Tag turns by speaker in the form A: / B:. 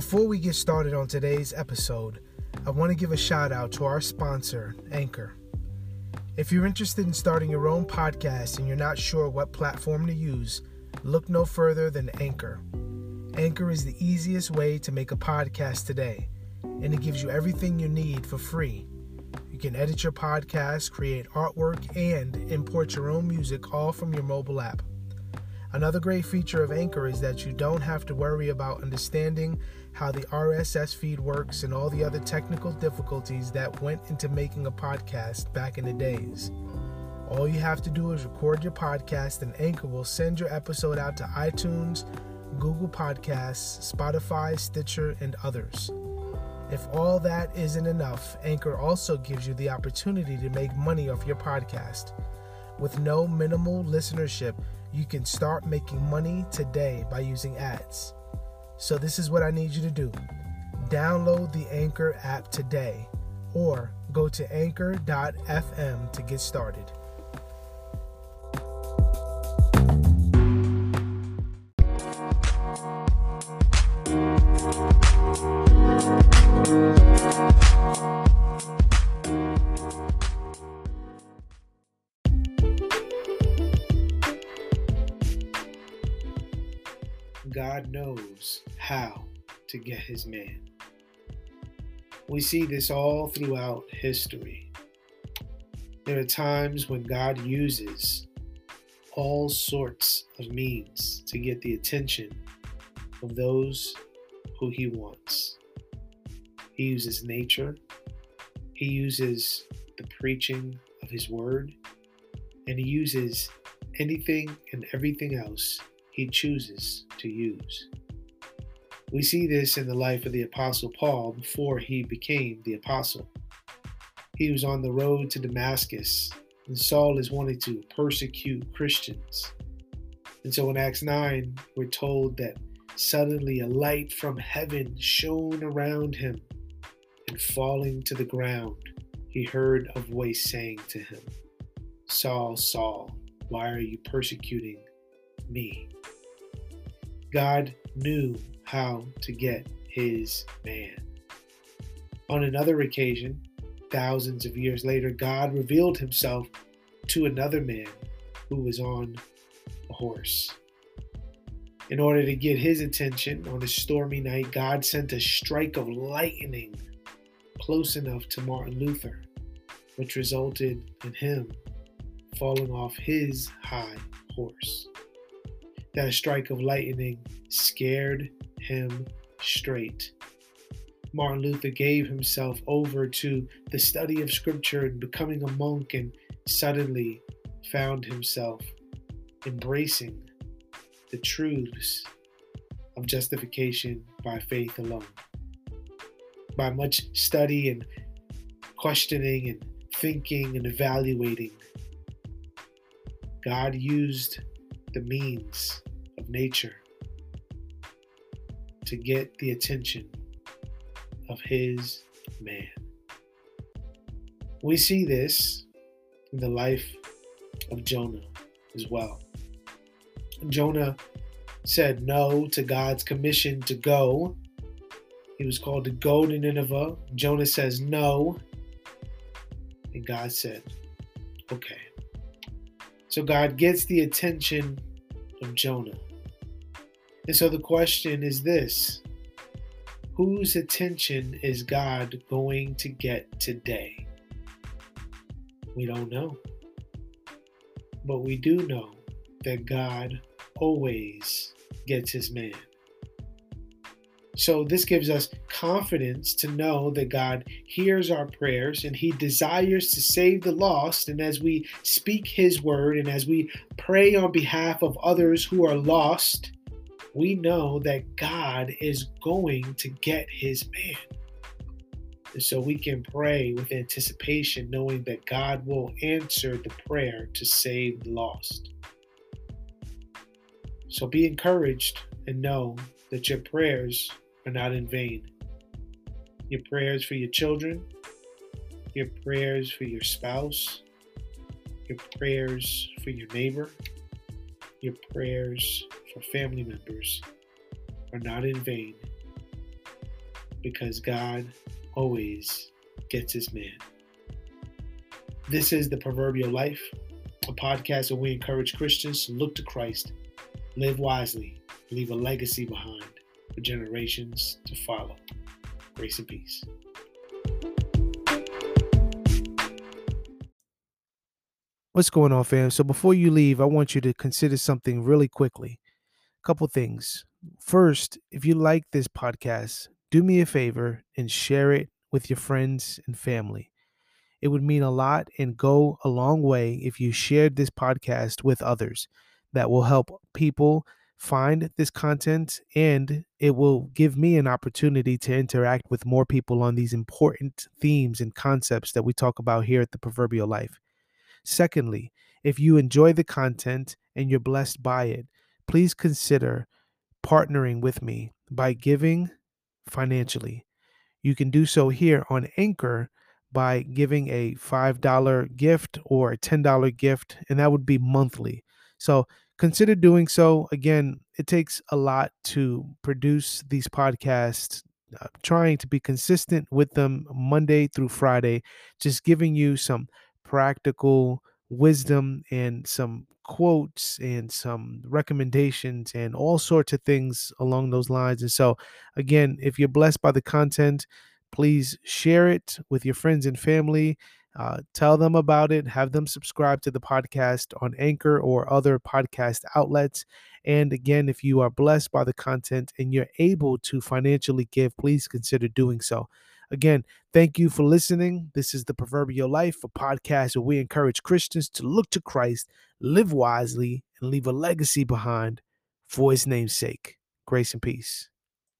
A: Before we get started on today's episode, I want to give a shout out to our sponsor, Anchor. If you're interested in starting your own podcast and you're not sure what platform to use, look no further than Anchor. Anchor is the easiest way to make a podcast today, and it gives you everything you need for free. You can edit your podcast, create artwork, and import your own music all from your mobile app. Another great feature of Anchor is that you don't have to worry about understanding how the RSS feed works and all the other technical difficulties that went into making a podcast back in the days. All you have to do is record your podcast, and Anchor will send your episode out to iTunes, Google Podcasts, Spotify, Stitcher, and others. If all that isn't enough, Anchor also gives you the opportunity to make money off your podcast. With no minimal listenership, you can start making money today by using ads. So, this is what I need you to do download the Anchor app today or go to anchor.fm to get started. God knows how to get his man. We see this all throughout history. There are times when God uses all sorts of means to get the attention of those who he wants. He uses nature, he uses the preaching of his word, and he uses anything and everything else he chooses to use. We see this in the life of the Apostle Paul before he became the Apostle. He was on the road to Damascus, and Saul is wanting to persecute Christians. And so in Acts 9, we're told that suddenly a light from heaven shone around him, and falling to the ground, he heard a voice saying to him, Saul, Saul, why are you persecuting me? God knew how to get his man. On another occasion, thousands of years later, God revealed himself to another man who was on a horse. In order to get his attention on a stormy night, God sent a strike of lightning close enough to Martin Luther, which resulted in him falling off his high horse. That strike of lightning scared him straight. Martin Luther gave himself over to the study of Scripture and becoming a monk, and suddenly found himself embracing the truths of justification by faith alone. By much study and questioning and thinking and evaluating, God used the means of nature to get the attention of his man. We see this in the life of Jonah as well. Jonah said no to God's commission to go. He was called to go to Nineveh. Jonah says no. And God said, okay. So God gets the attention of Jonah. And so the question is this Whose attention is God going to get today? We don't know. But we do know that God always gets his man. So, this gives us confidence to know that God hears our prayers and He desires to save the lost. And as we speak His word and as we pray on behalf of others who are lost, we know that God is going to get His man. And so we can pray with anticipation, knowing that God will answer the prayer to save the lost. So be encouraged and know that your prayers are not in vain. Your prayers for your children, your prayers for your spouse, your prayers for your neighbor, your prayers for family members are not in vain because God always gets his man. This is the Proverbial Life, a podcast where we encourage Christians to look to Christ, live wisely, leave a legacy behind for generations to follow. Grace and peace.
B: What's going on, fam? So before you leave, I want you to consider something really quickly. A couple things. First, if you like this podcast, do me a favor and share it with your friends and family. It would mean a lot and go a long way if you shared this podcast with others. That will help people find this content and it will give me an opportunity to interact with more people on these important themes and concepts that we talk about here at the Proverbial Life. Secondly, if you enjoy the content and you're blessed by it, please consider partnering with me by giving financially. You can do so here on Anchor by giving a $5 gift or a $10 gift, and that would be monthly. So consider doing so. Again, it takes a lot to produce these podcasts, uh, trying to be consistent with them Monday through Friday, just giving you some practical wisdom and some quotes and some recommendations and all sorts of things along those lines. And so, again, if you're blessed by the content, please share it with your friends and family. Uh, tell them about it. Have them subscribe to the podcast on Anchor or other podcast outlets. And again, if you are blessed by the content and you're able to financially give, please consider doing so. Again, thank you for listening. This is the Proverbial Life, a podcast where we encourage Christians to look to Christ, live wisely, and leave a legacy behind for his name's sake. Grace and peace.